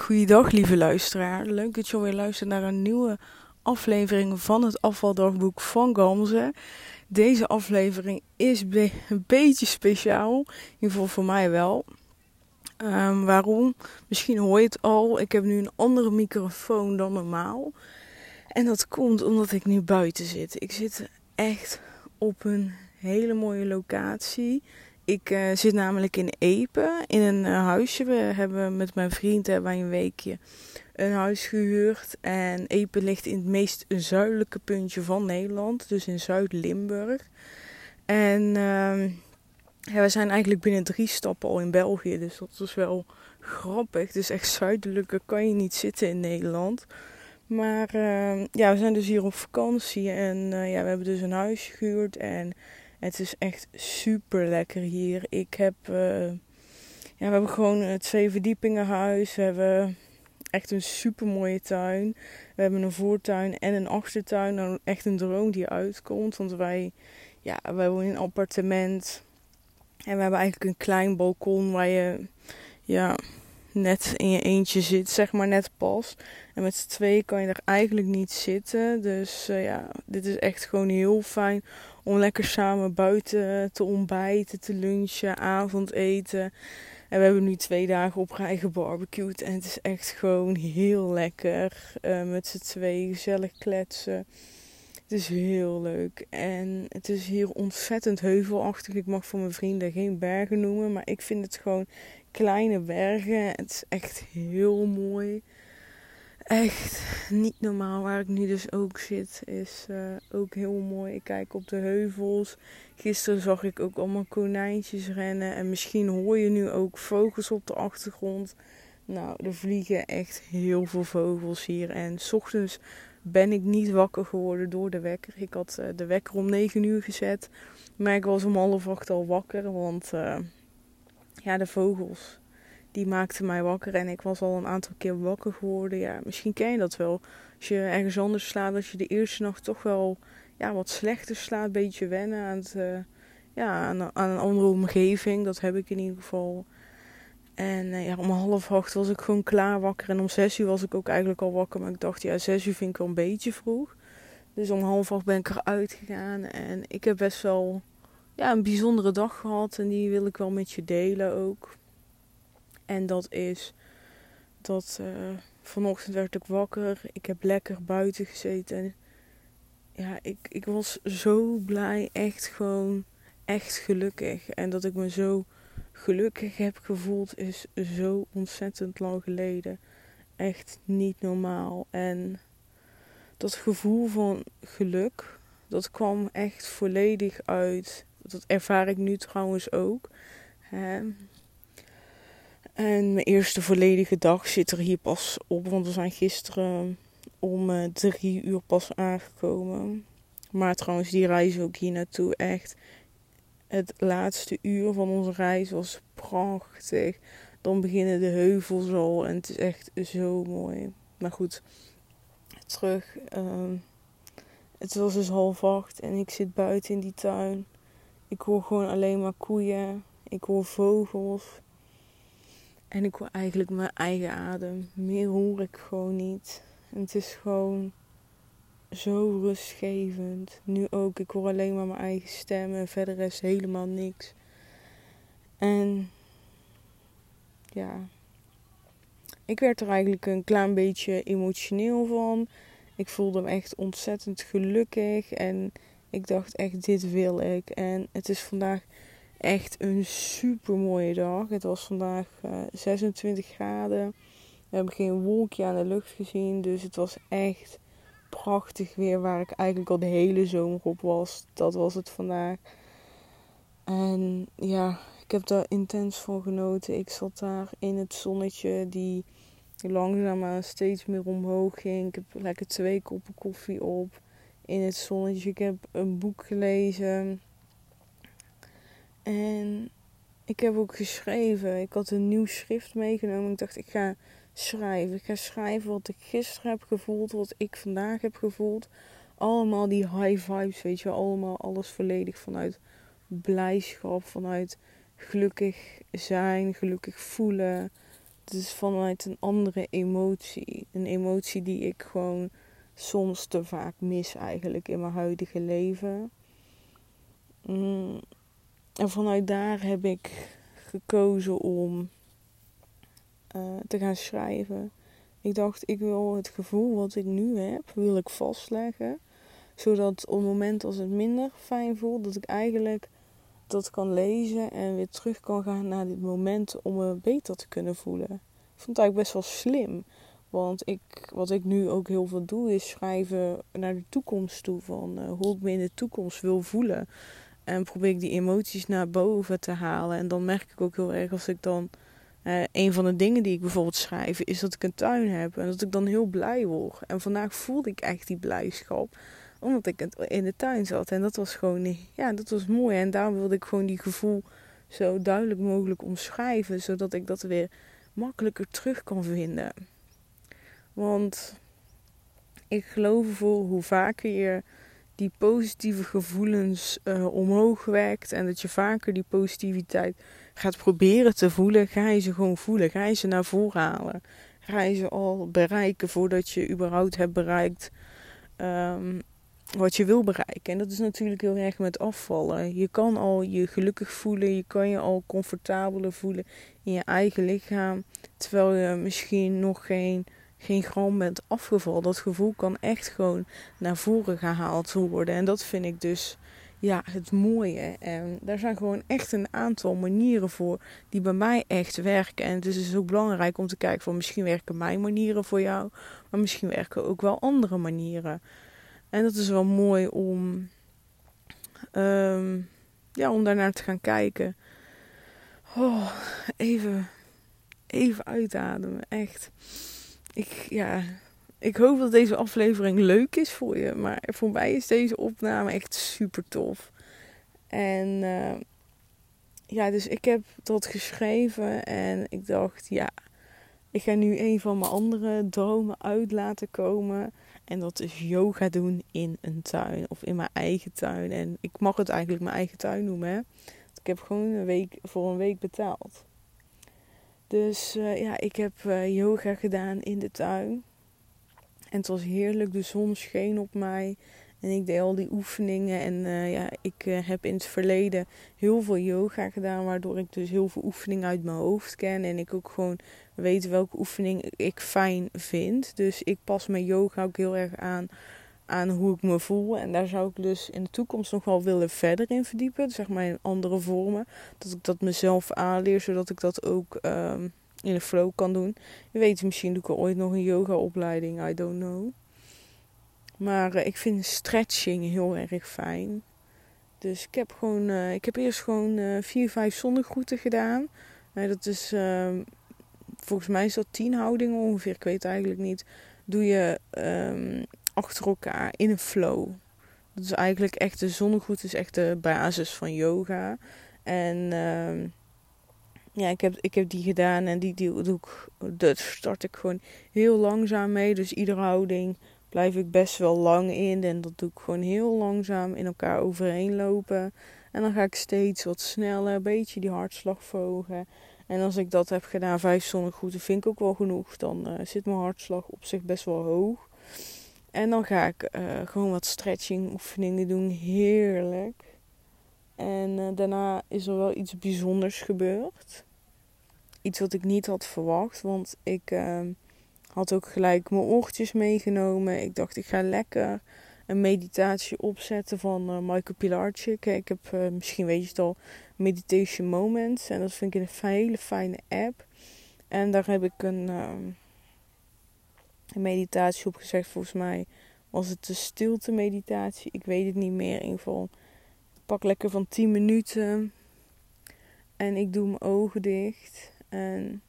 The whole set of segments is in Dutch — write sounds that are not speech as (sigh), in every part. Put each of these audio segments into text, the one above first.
Goeiedag, lieve luisteraar. Leuk dat je alweer luistert naar een nieuwe aflevering van het afvaldagboek van Gamze. Deze aflevering is een beetje speciaal, in ieder geval voor mij wel. Um, waarom? Misschien hoor je het al. Ik heb nu een andere microfoon dan normaal. En dat komt omdat ik nu buiten zit. Ik zit echt op een hele mooie locatie. Ik uh, zit namelijk in Epe, in een uh, huisje. We hebben met mijn vriend hebben een weekje een huis gehuurd. En Epe ligt in het meest zuidelijke puntje van Nederland, dus in Zuid-Limburg. En ja, we zijn eigenlijk binnen drie stappen al in België, dus dat is wel grappig. Dus echt zuidelijker kan je niet zitten in Nederland. Maar ehm, ja, we zijn dus hier op vakantie en eh, ja, we hebben dus een huis gehuurd en het is echt super lekker hier. Ik heb, uh, ja, we hebben gewoon een twee verdiepingen huis. We hebben echt een super mooie tuin. We hebben een voortuin en een achtertuin. Nou, echt een droom die uitkomt. Want wij, ja, wij wonen in een appartement. En we hebben eigenlijk een klein balkon waar je, ja, net in je eentje zit, zeg maar net pas. En met z'n twee kan je er eigenlijk niet zitten. Dus uh, ja, dit is echt gewoon heel fijn om lekker samen buiten te ontbijten, te lunchen, avondeten. En we hebben nu twee dagen op rij gebarbecued. En het is echt gewoon heel lekker. Uh, met z'n twee gezellig kletsen. Het is heel leuk. En het is hier ontzettend heuvelachtig. Ik mag voor mijn vrienden geen bergen noemen. Maar ik vind het gewoon kleine bergen. Het is echt heel mooi echt niet normaal. Waar ik nu dus ook zit, is uh, ook heel mooi. Ik kijk op de heuvels. Gisteren zag ik ook allemaal konijntjes rennen. En misschien hoor je nu ook vogels op de achtergrond. Nou, er vliegen echt heel veel vogels hier. En s ochtends ben ik niet wakker geworden door de wekker. Ik had uh, de wekker om 9 uur gezet. Maar ik was om half acht al wakker. Want uh, ja, de vogels die maakte mij wakker. En ik was al een aantal keer wakker geworden. Ja, misschien ken je dat wel. Als je ergens anders slaapt, dat je de eerste nacht toch wel ja, wat slechter slaapt. Een beetje wennen aan, het, uh, ja, aan, aan, een andere omgeving. Dat heb ik in ieder geval. En ja, om half acht was ik gewoon klaar wakker. En om zes uur was ik ook eigenlijk al wakker. Maar ik dacht, ja, zes uur vind ik wel een beetje vroeg. Dus om half acht ben ik eruit gegaan. En ik heb best wel ja, een bijzondere dag gehad. En die wil ik wel met je delen ook. En dat is dat uh, vanochtend werd ik wakker. Ik heb lekker buiten gezeten. En ja, ik, ik was zo blij. Echt gewoon echt gelukkig. En dat ik me zo gelukkig heb gevoeld is zo ontzettend lang geleden. Echt niet normaal. En dat gevoel van geluk, dat kwam echt volledig uit. Dat ervaar ik nu trouwens ook. En mijn eerste volledige dag zit er hier pas op, want we zijn gisteren om uh, drie uur pas aangekomen. Maar trouwens, die reis ook hier naartoe echt. Het laatste uur van onze reis was prachtig. Dan beginnen de heuvels al en het is echt zo mooi. Maar goed, terug. Uh, het was dus half acht en ik zit buiten in die tuin. Ik hoor gewoon alleen maar koeien. Ik hoor vogels. En ik hoor eigenlijk mijn eigen adem. Meer hoor ik gewoon niet. Het is gewoon zo rustgevend. Nu ook. Ik hoor alleen maar mijn eigen stem en verder is helemaal niks. En ja. Ik werd er eigenlijk een klein beetje emotioneel van. Ik voelde me echt ontzettend gelukkig. En ik dacht echt, dit wil ik. En het is vandaag echt een super mooie dag. Het was vandaag uh, eh, 26 graden. We hebben geen wolkje aan de lucht gezien. Dus het was echt prachtig weer waar ik eigenlijk al de hele zomer op was. Dat was het vandaag. En ja, ik heb daar intens van genoten. Ik zat daar in het zonnetje die langzaamaan steeds meer omhoog ging. Ik heb lekker twee koppen koffie op in het zonnetje. Ik heb een boek gelezen. En ik heb ook geschreven. Ik had een nieuw schrift meegenomen. Ik dacht, ik ga schrijven. Ik ga schrijven wat ik gisteren heb gevoeld, wat ik vandaag heb gevoeld. Allemaal die high vibes, weet je Allemaal alles volledig vanuit blijdschap, vanuit gelukkig zijn, gelukkig voelen. het is vanuit een andere emotie. Een emotie die ik gewoon soms te vaak mis eigenlijk in mijn huidige leven. Mm, en vanuit daar heb ik gekozen om uh, te gaan schrijven. Ik dacht, ik wil het gevoel wat ik nu heb, wil ik vastleggen. Zodat op het moment als het minder fijn voelt, dat ik eigenlijk dat kan lezen en weer terug kan gaan naar dit moment om me beter te kunnen voelen. Ik vond het eigenlijk best wel slim. Want ik, wat ik nu ook heel veel doe, is schrijven naar de toekomst toe. Van uh, hoe ik me in de toekomst wil voelen. En probeer ik die emoties naar boven te halen. En dan merk ik ook heel erg als ik dan. Uh, een van de dingen die ik bijvoorbeeld schrijf, is dat ik een tuin heb. En dat ik dan heel blij word. En vandaag voelde ik echt die blijdschap omdat ik in de tuin zat. En dat was gewoon, ja, dat was mooi. En daarom wilde ik gewoon die gevoel zo duidelijk mogelijk omschrijven. Zodat ik dat weer makkelijker terug kan vinden. Want ik geloof voor hoe vaker je die positieve gevoelens uh, omhoog wekt. En dat je vaker die positiviteit gaat proberen te voelen. Ga je ze gewoon voelen. Ga je ze naar voren halen. Ga je ze al bereiken voordat je überhaupt hebt bereikt um, wat je wil bereiken. En dat is natuurlijk heel erg met afvallen. Je kan al je gelukkig voelen, je kan je al comfortabeler voelen in je eigen lichaam. Terwijl je misschien nog geen, geen gram bent afgevallen. Dat gevoel kan echt gewoon naar voren gehaald worden. En dat vind ik dus ja, het mooie. En daar zijn gewoon echt een aantal manieren voor die bij mij echt werken. En het is dus ook belangrijk om te kijken van misschien werken mijn manieren voor jou. Maar misschien werken ook wel andere manieren. En dat is wel mooi om, um, ja, om daarnaar te gaan kijken. Oh, even, even uitademen, echt. Ik, ja, ik hoop dat deze aflevering leuk is voor je. Maar voor mij is deze opname echt super tof. En uh, ja, dus ik heb dat geschreven en ik dacht, ja, ik ga nu een van mijn andere dromen uit laten komen. En dat is yoga doen in een tuin of in mijn eigen tuin. En ik mag het eigenlijk mijn eigen tuin noemen. Hè? Ik heb gewoon een week voor een week betaald. Dus uh, ja, ik heb uh, yoga gedaan in de tuin. En het was heerlijk. De zon scheen op mij. En ik deed al die oefeningen. En uh, ja, ik heb in het verleden heel veel yoga gedaan. Waardoor ik dus heel veel oefeningen uit mijn hoofd ken. En ik ook gewoon weet welke oefening ik fijn vind. Dus ik pas mijn yoga ook heel erg aan aan hoe ik me voel. En daar zou ik dus in de toekomst nog wel willen verder in verdiepen. Zeg maar in andere vormen. Dat ik dat mezelf aanleer, zodat ik dat ook um, in de flow kan doen. Je weet, misschien doe ik ooit nog een yoga opleiding. I don't know. Maar uh, ik vind stretching heel erg fijn. Dus ik heb gewoon, uh, ik heb eerst gewoon uh, vier, vijf zonnegroeten gedaan. dat is ehm, volgens mij is dat tien houdingen ongeveer, ik weet eigenlijk niet. Doe je um, achter elkaar in een flow. Dat is eigenlijk echt, de zonnegroet is echt de basis van yoga. En um, ja, ik heb, ik heb die gedaan en die, die doe ik, dat start ik gewoon heel langzaam mee. Dus iedere houding blijf ik best wel lang in. En dat doe ik gewoon heel langzaam in elkaar overheen lopen. En dan ga ik steeds wat sneller, een beetje die hartslag verhogen. En als ik dat heb gedaan, vijf zonnegroeten, vind ik ook wel genoeg. Dan uh, zit mijn hartslag op zich best wel hoog. En dan ga ik uh, gewoon wat stretching oefeningen doen. Heerlijk. En uh, daarna is er wel iets bijzonders gebeurd. Iets wat ik niet had verwacht. Want ik ehm, had ook gelijk mijn oortjes meegenomen. Ik dacht, ik ga lekker een meditatie opzetten van uh, Michael Pilarczyk. Ik heb, misschien weet je het al, Meditation Moments. En dat vind ik een hele fijne app. En daar heb ik een, een meditatie op gezegd. Volgens mij was het de stilte meditatie. Ik weet het niet meer. In ieder geval, pak lekker van 10 minuten. En ik doe mijn ogen dicht. En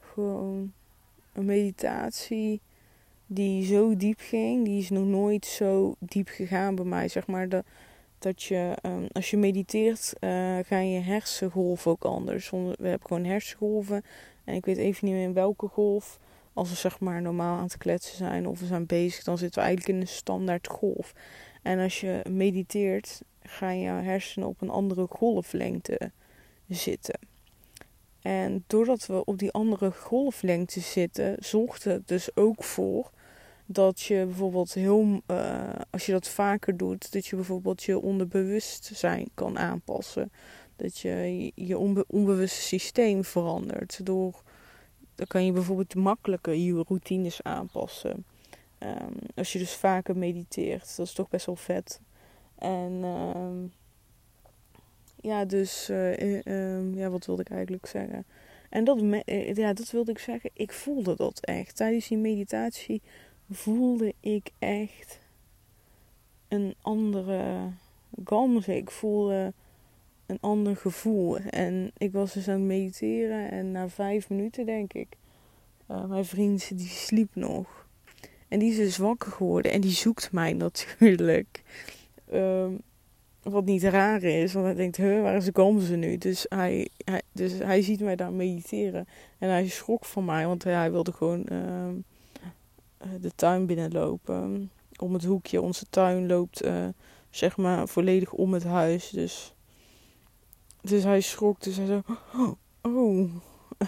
gewoon een meditatie die zo diep ging. Die is nog nooit zo diep gegaan bij mij. Zeg maar de, dat je, um, als je mediteert, uh, gaan je hersengolven ook anders. We hebben gewoon hersengolven. En ik weet even niet meer in welke golf. Als we zeg maar normaal aan het kletsen zijn of we zijn bezig, dan zitten we eigenlijk in een standaard golf. En als je mediteert, gaan je hersenen op een andere golflengte zitten. En doordat we op die andere golflengte zitten, zorgt het dus ook voor dat je bijvoorbeeld heel, uh, als je dat vaker doet, dat je bijvoorbeeld je onderbewustzijn kan aanpassen. Dat je je onbe onbewuste systeem verandert. Door, dan kan je bijvoorbeeld makkelijker je routines aanpassen. Um, als je dus vaker mediteert, dat is toch best wel vet. En uh, ja, dus uh, ja, wat wilde ik eigenlijk zeggen? En dat, eh, ja, dat wilde ik zeggen. Ik voelde dat echt. Tijdens die meditatie voelde ik echt een andere galmse. Ik voelde een ander gevoel. En ik was dus aan het mediteren en na vijf minuten denk ik, uh, mijn vriend die sliep nog. En die is dus wakker geworden en die zoekt mij natuurlijk. Um, wat niet raar is, want hij denkt, huh, waar is de gamze nu? Dus hij, hij, dus hij ziet mij daar mediteren. En hij schrok van mij, want hij wilde gewoon uh, de tuin binnenlopen. Om het hoekje. Onze tuin loopt, uh, zeg maar, volledig om het huis. Dus, dus hij schrok. Dus hij zo, (gasps) oh.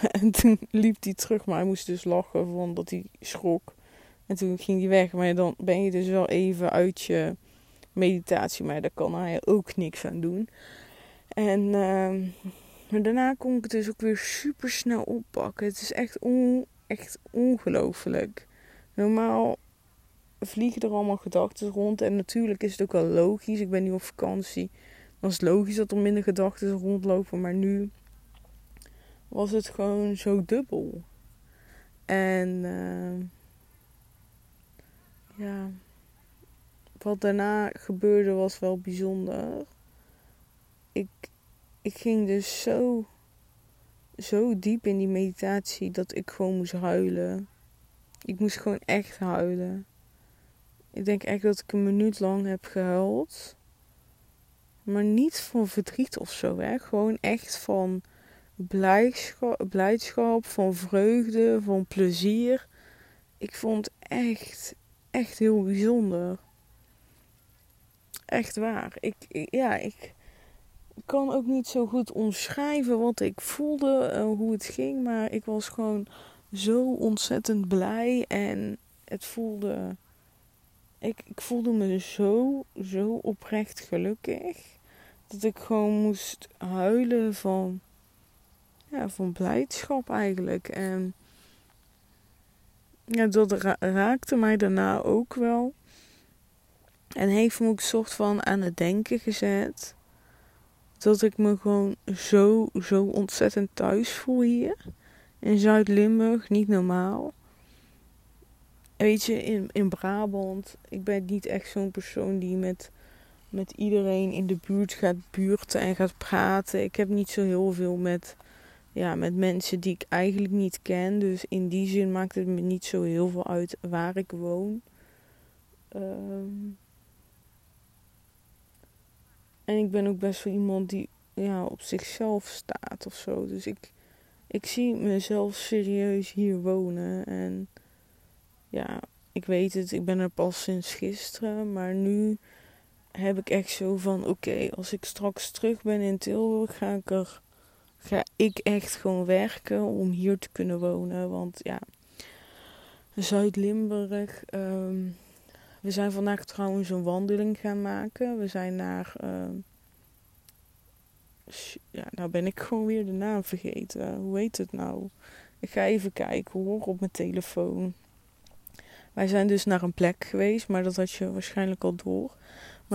(laughs) En toen liep hij terug, maar hij moest dus lachen, van dat hij schrok. En toen ging hij weg. Maar dan ben je dus wel even uit je meditatie, maar daar kan hij ook niks aan doen. En uh, daarna kon ik het dus ook weer super snel oppakken. Het is echt, on, echt ongelooflijk. Normaal vliegen er allemaal gedachten rond. En natuurlijk is het ook wel logisch. Ik ben nu op vakantie. Dan is logisch dat er minder gedachten rondlopen. Maar nu was het gewoon zo dubbel. En uh, ja wat daarna gebeurde was wel bijzonder. Ik, ik ging dus zo, zo diep in die meditatie dat ik gewoon moest huilen. Ik moest gewoon echt huilen. Ik denk echt dat ik een minuut lang heb gehuild. Maar niet van verdriet of zo, hè. Gewoon echt van blijdschap, blijdschap, van vreugde, van plezier. Ik vond echt, echt heel bijzonder. Echt waar. Ik, ja, ik kan ook niet zo goed omschrijven wat ik voelde, uh, hoe het ging. Maar ik was gewoon zo ontzettend blij. En het voelde. Ik, ik voelde me zo, zo oprecht gelukkig. Dat ik gewoon moest huilen van. Ja, van blijdschap eigenlijk. En. Ja, dat raakte mij daarna ook wel. En heeft me ook soort van aan het denken gezet. Dat ik me gewoon zo, zo ontzettend thuis voel hier. In Zuid-Limburg, niet normaal. Weet je, in, in Brabant, ik ben niet echt zo'n persoon die met, met iedereen in de buurt gaat buurten en gaat praten. Ik heb niet zo heel veel met, ja, met mensen die ik eigenlijk niet ken. Dus in die zin maakt het me niet zo heel veel uit waar ik woon. Um, en ik ben ook best wel iemand die ja, op zichzelf staat of zo. Dus ik, ik zie mezelf serieus hier wonen. En ja, ik weet het, ik ben er pas sinds gisteren. Maar nu heb ik echt zo van: oké, als ik straks terug ben in Tilburg, ga ik er. Ga ik echt gewoon werken om hier te kunnen wonen. Want ja, Zuid-Limburg. Um, we zijn vandaag trouwens een wandeling gaan maken. We zijn naar. Uh, ja, nou ben ik gewoon weer de naam vergeten. Hoe heet het nou? Ik ga even kijken hoor op mijn telefoon. Wij zijn dus naar een plek geweest, maar dat had je waarschijnlijk al door.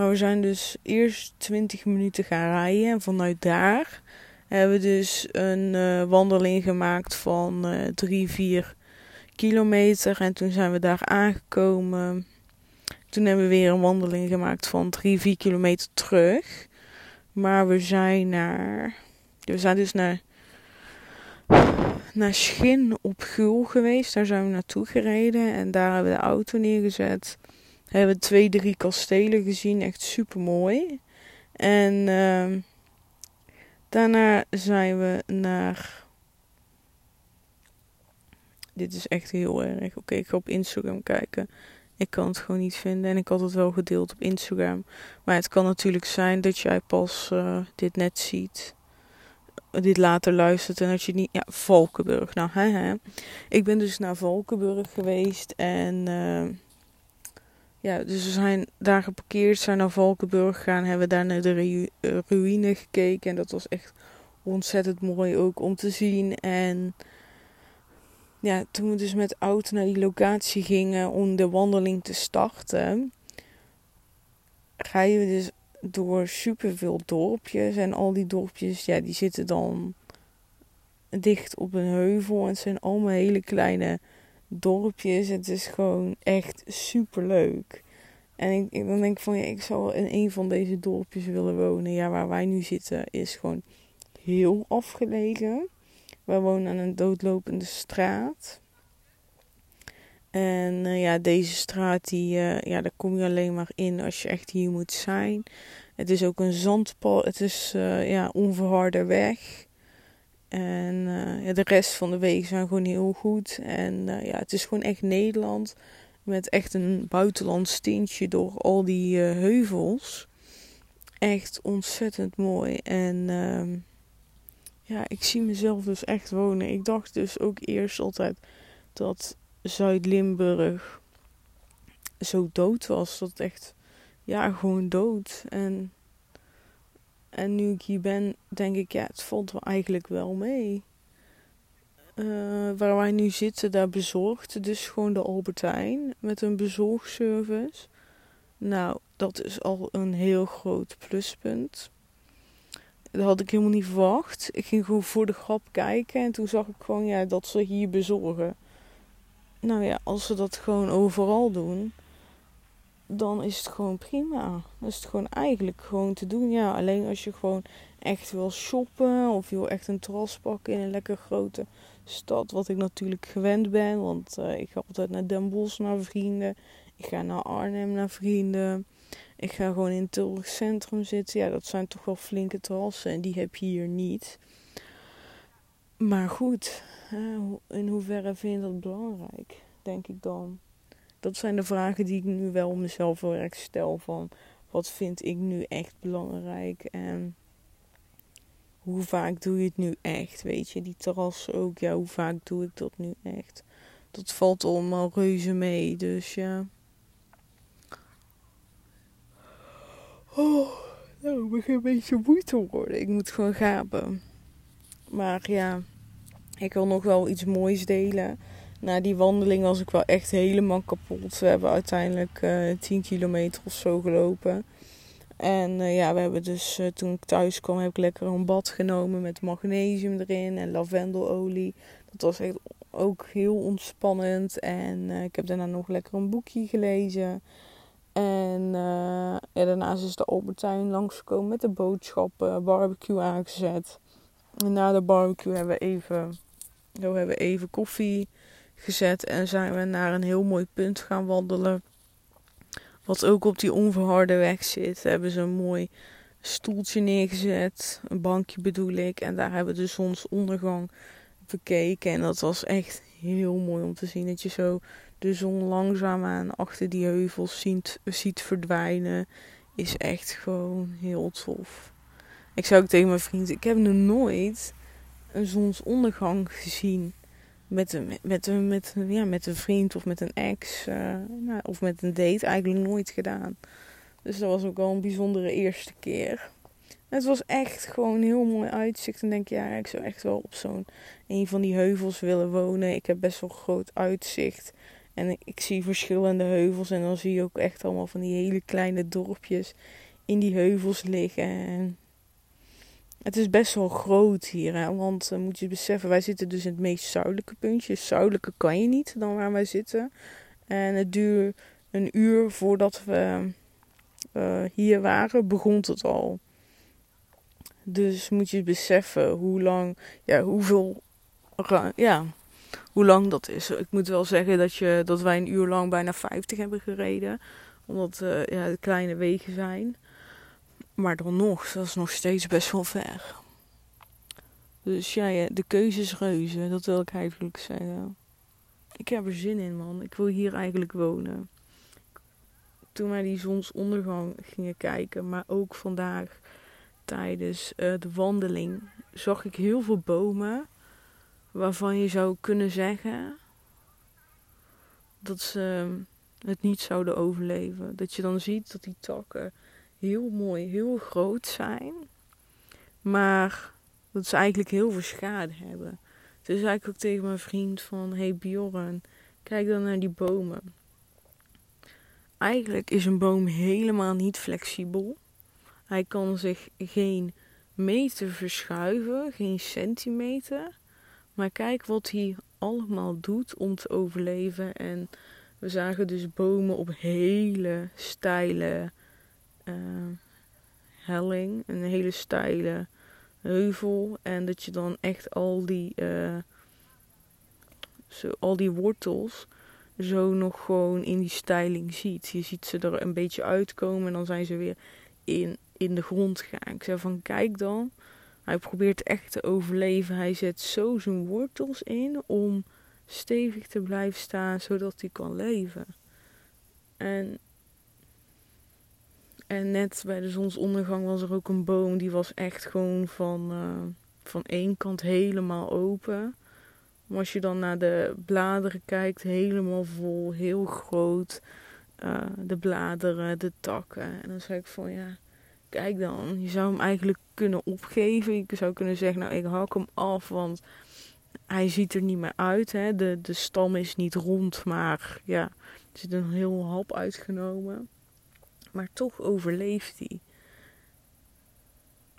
We zijn dus eerst 20 minuten gaan rijden. En vanuit daar hebben we dus een uh, wandeling gemaakt van uh, 3, 4 kilometer. En toen zijn we daar aangekomen. Toen hebben we weer een wandeling gemaakt van 3, 4 kilometer terug. Maar we zijn naar. We zijn dus naar. Naar Schin op Gul geweest. Daar zijn we naartoe gereden. En daar hebben we de auto neergezet. Hebben we twee, drie kastelen gezien. Echt super mooi. En uh, daarna zijn we naar. Dit is echt heel erg. Oké, ik ga op Instagram kijken. Ik kan het gewoon niet vinden en ik had het wel gedeeld op Instagram. Maar het kan natuurlijk zijn dat jij pas uh, dit net ziet. dit later luistert en dat je niet. Ja, Valkenburg. Nou, hè, hè. Ik ben dus naar Valkenburg geweest en. Uh, ja, dus we zijn daar geparkeerd, zijn naar Valkenburg gegaan, hebben daar naar de ruïne gekeken. En dat was echt ontzettend mooi ook om te zien. En ja, toen we dus met auto naar die locatie gingen om de wandeling te starten, rijden we dus door superveel dorpjes. En al die dorpjes, ja, die zitten dan dicht op een heuvel. En het zijn allemaal hele kleine dorpjes. Het is gewoon echt super leuk. En ik, dan denk ik van ja, ik zou in een van deze dorpjes willen wonen. Ja, waar wij nu zitten is gewoon heel afgelegen. We wonen aan een doodlopende straat. En uh, ja, deze straat, die, uh, ja, daar kom je alleen maar in als je echt hier moet zijn. Het is ook een zandpad. Het is uh, ja, onverharde weg. En ja, de rest van de wegen zijn gewoon heel goed. En ja, het is gewoon echt Nederland. Met echt een buitenlands tintje door al die heuvels. Echt ontzettend mooi. En ehm, ja, ik zie mezelf dus echt wonen. Ik dacht dus ook eerst altijd dat Zuid-Limburg zo dood was. Dat echt, ja, gewoon dood. En, en nu ik hier ben, denk ik, ja, het valt wel eigenlijk wel mee. Uh, waar wij nu zitten, daar bezorgt dus gewoon de Albertijn met een bezorgservice. Nou, dat is al een heel groot pluspunt. Dat had ik helemaal niet verwacht. Ik ging gewoon voor de grap kijken en toen zag ik gewoon ja, dat ze hier bezorgen. Nou ja, als ze dat gewoon overal doen, dan is het gewoon prima. Dan is het gewoon eigenlijk gewoon te doen. Ja, alleen als je gewoon echt wil shoppen of je wil echt een terras pakken in een lekker grote stad, wat ik natuurlijk gewend ben, want uh, ik ga altijd naar Den Bosch naar vrienden. Ik ga naar Arnhem naar vrienden. Ik ga gewoon in het Centrum zitten. Ja, dat zijn toch wel flinke terrassen en die heb je hier niet. Maar goed, in hoeverre vind je dat belangrijk? Denk ik dan. Dat zijn de vragen die ik nu wel mezelf heel erg stel. Van wat vind ik nu echt belangrijk? En hoe vaak doe je het nu echt? Weet je, die terrassen ook. Ja, hoe vaak doe ik dat nu echt? Dat valt allemaal reuze mee. Dus ja. Oh, nou, ik begin een beetje moe te worden. Ik moet gewoon gapen. Maar ja, ik wil nog wel iets moois delen. Na die wandeling was ik wel echt helemaal kapot. We hebben uiteindelijk uh, eh, 10 kilometer of zo gelopen. En uh, ja, we hebben dus uh, toen ik thuis kwam, heb ik lekker een bad genomen met magnesium erin en lavendelolie. Dat was echt ook heel ontspannend. En ik heb daarna nog lekker een boekje gelezen. En ja, daarnaast is de Albertijn langsgekomen met de boodschappen, barbecue aangezet. Na de barbecue hebben we even, we hebben even koffie gezet en zijn we naar een heel mooi punt gaan wandelen. Wat ook op die onverharde weg zit. Hebben ze een mooi stoeltje neergezet, een bankje bedoel ik. En daar hebben we de zonsondergang bekeken. En dat was echt heel mooi om te zien. Dat je zo de zon langzaamaan achter die heuvels ziet, verdwijnen. Is echt gewoon heel tof. Ik zou ook tegen mijn vriend, ik heb nog nooit een zonsondergang gezien. Met een, met een, met, ja, met een vriend of met een ex. Uh, nou, of met een date eigenlijk nooit gedaan. Dus dat was ook wel een bijzondere eerste keer. Het was echt gewoon heel mooi uitzicht. En denk ja, ik zou echt wel op zo'n een van die heuvels willen wonen. Ik heb best wel groot uitzicht. En ik zie verschillende heuvels. En dan zie je ook echt allemaal van die hele kleine dorpjes in die heuvels liggen. En het is best wel groot hier. Hè? Want uh, moet je beseffen, wij zitten dus in het meest zuidelijke puntje. Zuidelijke kan je niet dan waar wij zitten. En het duurt een uur voordat we uh, hier waren, begon het al. Dus moet je beseffen hoe lang, ja, hoeveel, ja, hoe lang dat is. Ik moet wel zeggen dat, je, dat wij een uur lang bijna 50 hebben gereden. Omdat uh, ja, het kleine wegen zijn. Maar dan nog, dat is nog steeds best wel ver. Dus ja, de keuze is reuze, dat wil ik eigenlijk zeggen. Ik heb er zin in, man. Ik wil hier eigenlijk wonen. Toen wij die zonsondergang gingen kijken, maar ook vandaag tijdens uh, de wandeling zag ik heel veel bomen waarvan je zou kunnen zeggen dat ze het niet zouden overleven. Dat je dan ziet dat die takken heel mooi, heel groot zijn, maar dat ze eigenlijk heel veel schade hebben. Dus zei ik ook tegen mijn vriend van, hey Bjorn, kijk dan naar die bomen. Eigenlijk is een boom helemaal niet flexibel. Hij kan zich geen meter verschuiven, geen centimeter. Maar kijk wat hij allemaal doet om te overleven. En we zagen dus bomen op hele steile uh, helling, een hele steile heuvel. En dat je dan echt al die, uh, zo, al die wortels zo nog gewoon in die steiling ziet. Je ziet ze er een beetje uitkomen en dan zijn ze weer in, in de grond gaan. Ik zei van kijk dan. Hij probeert echt te overleven. Hij zet zo zijn wortels in om stevig te blijven staan zodat hij kan leven. En, en net bij de zonsondergang was er ook een boom die was echt gewoon van, uh, van één kant helemaal open. Maar als je dan naar de bladeren kijkt, helemaal vol, heel groot. Uh, de bladeren, de takken. En dan zeg ik van ja, kijk dan, je zou hem eigenlijk kunnen opgeven. Je zou kunnen zeggen, nou ik hak hem af, want hij ziet er niet meer uit. Hè? De, de stam is niet rond, maar ja, er zit een heel hap uitgenomen. Maar toch overleeft hij.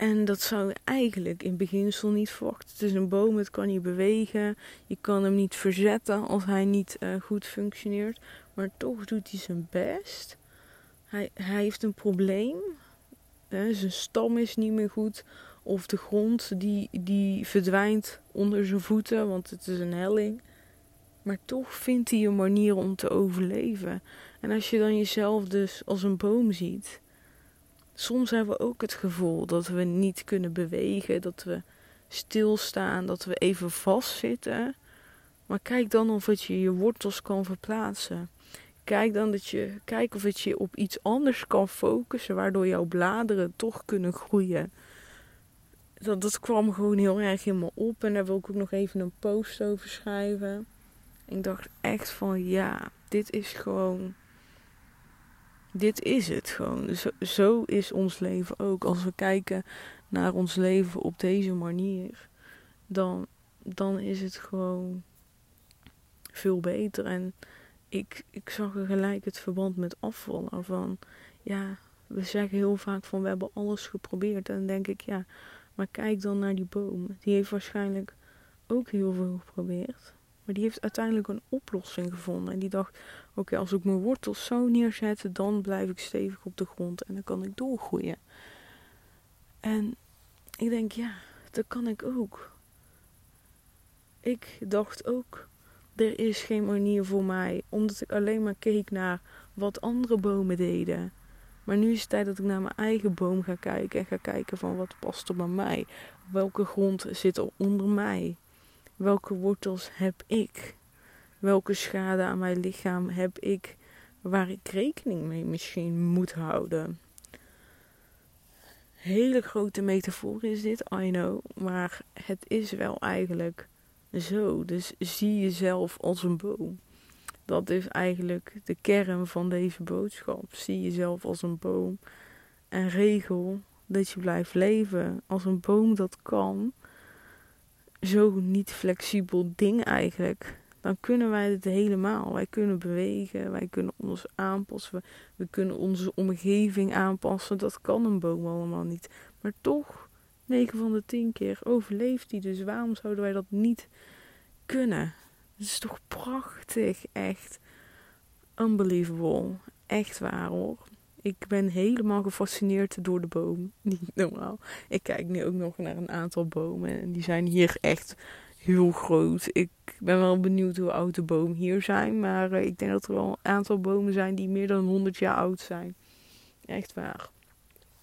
En dat zou eigenlijk in beginsel niet verwachten. Het is een boom, het kan niet bewegen. Je kan hem niet verzetten als hij niet uh, goed functioneert. Maar toch doet hij zijn best. Hij, hij heeft een probleem. Hè? Zijn stam is niet meer goed. Of de grond die, die verdwijnt onder zijn voeten, want het is een helling. Maar toch vindt hij een manier om te overleven. En als je dan jezelf dus als een boom ziet. Soms hebben we ook het gevoel dat we niet kunnen bewegen, dat we stilstaan, dat we even vastzitten. Maar kijk dan of het je je wortels kan verplaatsen. Kijk dan dat je, kijk of het je op iets anders kan focussen, waardoor jouw bladeren toch kunnen groeien dat, dat kwam gewoon heel erg in me op. En daar wil ik ook nog even een post over schrijven. Ik dacht echt van ja, dit is gewoon. Dit is het gewoon. Zo, zo is ons leven ook. Als we kijken naar ons leven op deze manier, dan, dan is het gewoon veel beter. En ik, ik zag er gelijk het verband met afvallen. Van ja, we zeggen heel vaak van we hebben alles geprobeerd. En dan denk ik ja, maar kijk dan naar die boom. Die heeft waarschijnlijk ook heel veel geprobeerd. Maar die heeft uiteindelijk een oplossing gevonden. En die dacht: oké, als ik mijn wortels zo neerzet, dan blijf ik stevig op de grond en dan kan ik doorgroeien. En ik denk: ja, dat kan ik ook. Ik dacht ook: er is geen manier voor mij, omdat ik alleen maar keek naar wat andere bomen deden. Maar nu is het tijd dat ik naar mijn eigen boom ga kijken en ga kijken van wat past er bij mij. Welke grond zit er onder mij? Welke wortels heb ik? Welke schade aan mijn lichaam heb ik waar ik rekening mee misschien moet houden? Hele grote metafoor is dit, I know, maar het is wel eigenlijk zo. Dus zie jezelf als een boom. Dat is eigenlijk de kern van deze boodschap. Zie jezelf als een boom en regel dat je blijft leven als een boom dat kan. Zo niet flexibel ding eigenlijk. Dan kunnen wij het helemaal. Wij kunnen bewegen, wij kunnen ons aanpassen, we kunnen onze omgeving aanpassen. Dat kan een boom allemaal niet. Maar toch, 9 van de 10 keer overleeft hij. Dus waarom zouden wij dat niet kunnen? Het is toch prachtig, echt. Unbelievable. Echt waar hoor. Ik ben helemaal gefascineerd door de boom. (laughs) Niet normaal. Ik kijk nu ook nog naar een aantal bomen. En die zijn hier echt heel groot. Ik ben wel benieuwd hoe oud de bomen hier zijn. Maar eh, ik denk dat er wel een aantal bomen zijn die meer dan 100 jaar oud zijn. Echt waar.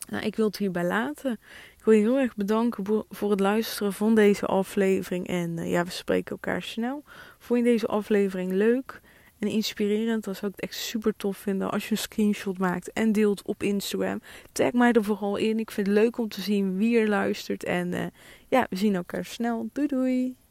Nou, ik wil het hierbij laten. Ik wil je heel erg bedanken voor het luisteren van deze aflevering. En uh, ja, we spreken elkaar snel. Vond je deze aflevering leuk? En inspirerend. Dan zou ik echt super tof vinden als je een screenshot maakt en deelt op Instagram. Tag mij er vooral in. Ik vind het leuk om te zien wie er luistert. En uh, ja, we zien elkaar snel. Doei doei!